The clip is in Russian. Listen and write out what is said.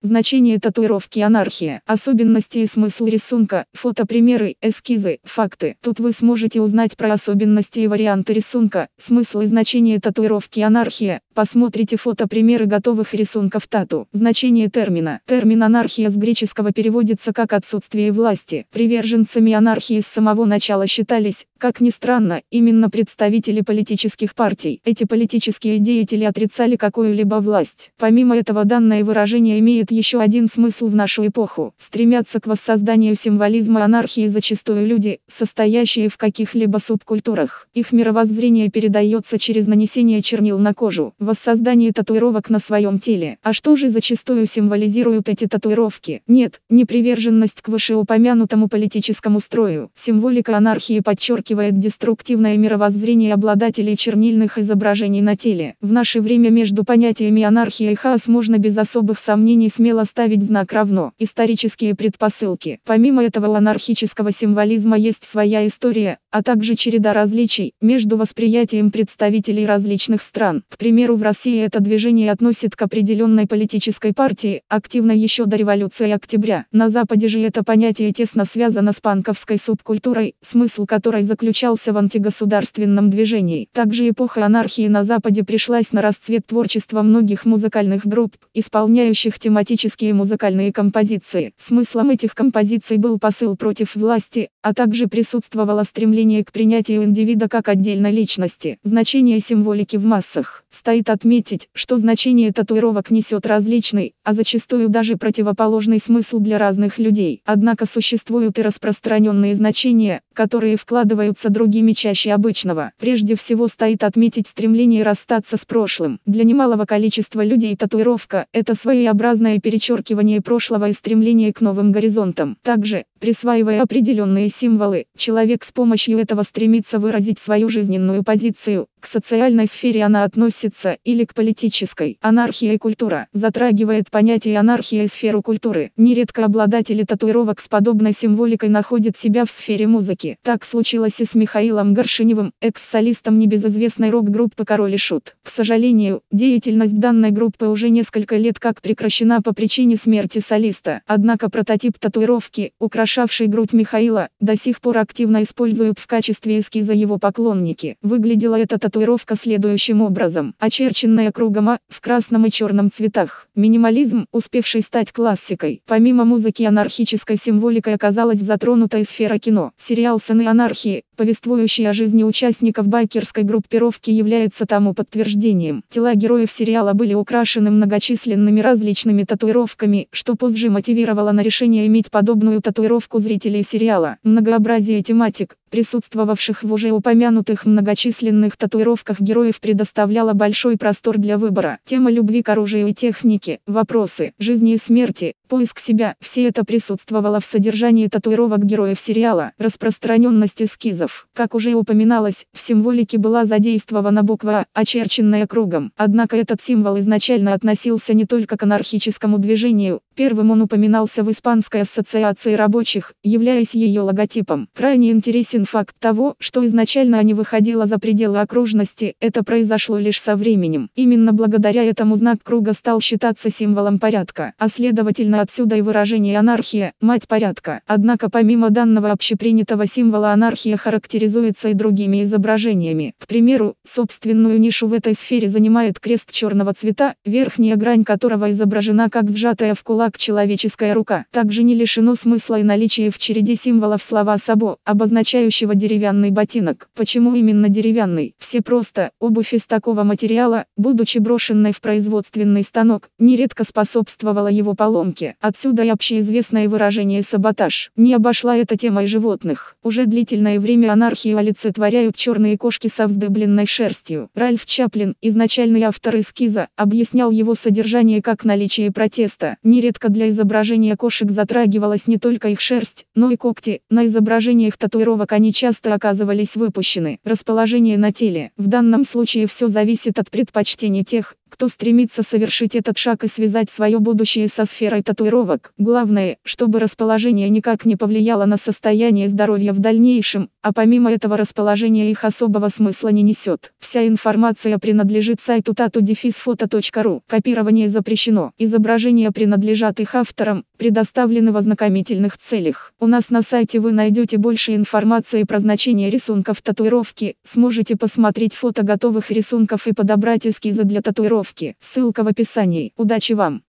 Значение татуировки анархия. Особенности и смысл рисунка. Фотопримеры, эскизы, факты. Тут вы сможете узнать про особенности и варианты рисунка, смысл и значение татуировки анархия. Посмотрите фотопримеры готовых рисунков тату. Значение термина. Термин анархия с греческого переводится как отсутствие власти. Приверженцами анархии с самого начала считались, как ни странно, именно представители политических партий. Эти политические деятели отрицали какую-либо власть. Помимо этого данное выражение имеет еще один смысл в нашу эпоху. Стремятся к воссозданию символизма анархии зачастую люди, состоящие в каких-либо субкультурах. Их мировоззрение передается через нанесение чернил на кожу, воссоздание татуировок на своем теле. А что же зачастую символизируют эти татуировки? Нет, не приверженность к вышеупомянутому политическому строю. Символика анархии подчеркивает деструктивное мировоззрение обладателей чернильных изображений на теле. В наше время между понятиями анархия и хаос можно без особых сомнений смело ставить знак равно. Исторические предпосылки. Помимо этого у анархического символизма есть своя история, а также череда различий между восприятием представителей различных стран. К примеру в России это движение относит к определенной политической партии, активно еще до революции октября. На Западе же это понятие тесно связано с панковской субкультурой, смысл которой заключался в антигосударственном движении. Также эпоха анархии на Западе пришлась на расцвет творчества многих музыкальных групп, исполняющих тематические музыкальные композиции. Смыслом этих композиций был посыл против власти, а также присутствовало стремление к принятию индивида как отдельной личности. Значение символики в массах. Стоит отметить, что значение татуировок несет различный, а зачастую даже противоположный смысл для разных людей. Однако существуют и распространенные значения, которые вкладывают являются другими чаще обычного. Прежде всего стоит отметить стремление расстаться с прошлым. Для немалого количества людей татуировка – это своеобразное перечеркивание прошлого и стремление к новым горизонтам. Также, присваивая определенные символы, человек с помощью этого стремится выразить свою жизненную позицию, к социальной сфере она относится, или к политической. Анархия и культура затрагивает понятие анархия и сферу культуры. Нередко обладатели татуировок с подобной символикой находят себя в сфере музыки. Так случилось и с Михаилом Горшиневым, экс-солистом небезызвестной рок-группы «Король и Шут». К сожалению, деятельность данной группы уже несколько лет как прекращена по причине смерти солиста. Однако прототип татуировки, украшавший грудь Михаила, до сих пор активно используют в качестве эскиза его поклонники. Выглядела эта татуировка следующим образом. Очерченная кругом А, в красном и черном цветах. Минимализм, успевший стать классикой. Помимо музыки анархической символикой оказалась затронута и сфера кино. Сериал «Сыны анархии», повествующий о жизни участников байкерской группировки является тому подтверждением. Тела героев сериала были украшены многочисленными различными татуировками, что позже мотивировало на решение иметь подобную татуировку зрителей сериала. Многообразие тематик, присутствовавших в уже упомянутых многочисленных татуировках героев предоставляла большой простор для выбора. Тема любви к оружию и технике, вопросы жизни и смерти, поиск себя – все это присутствовало в содержании татуировок героев сериала. Распространенность эскизов. Как уже упоминалось, в символике была задействована буква «А», очерченная кругом. Однако этот символ изначально относился не только к анархическому движению, первым он упоминался в Испанской ассоциации рабочих, являясь ее логотипом. Крайне интересен интересен факт того, что изначально не выходила за пределы окружности, это произошло лишь со временем. Именно благодаря этому знак круга стал считаться символом порядка, а следовательно отсюда и выражение анархия, мать порядка. Однако помимо данного общепринятого символа анархия характеризуется и другими изображениями. К примеру, собственную нишу в этой сфере занимает крест черного цвета, верхняя грань которого изображена как сжатая в кулак человеческая рука. Также не лишено смысла и наличие в череде символов слова «сабо», обозначающие напоминающего деревянный ботинок. Почему именно деревянный? Все просто, обувь из такого материала, будучи брошенной в производственный станок, нередко способствовала его поломке. Отсюда и общеизвестное выражение «саботаж». Не обошла эта тема и животных. Уже длительное время анархию олицетворяют черные кошки со вздыбленной шерстью. Ральф Чаплин, изначальный автор эскиза, объяснял его содержание как наличие протеста. Нередко для изображения кошек затрагивалась не только их шерсть, но и когти. На изображениях татуировок они часто оказывались выпущены. Расположение на теле. В данном случае все зависит от предпочтений тех, кто стремится совершить этот шаг и связать свое будущее со сферой татуировок. Главное, чтобы расположение никак не повлияло на состояние здоровья в дальнейшем, а помимо этого расположение их особого смысла не несет. Вся информация принадлежит сайту tatu-foto.ru. Копирование запрещено. Изображения принадлежат их авторам, предоставлены в ознакомительных целях. У нас на сайте вы найдете больше информации про значение рисунков татуировки, сможете посмотреть фото готовых рисунков и подобрать эскизы для татуировки. Ссылка в описании. Удачи вам!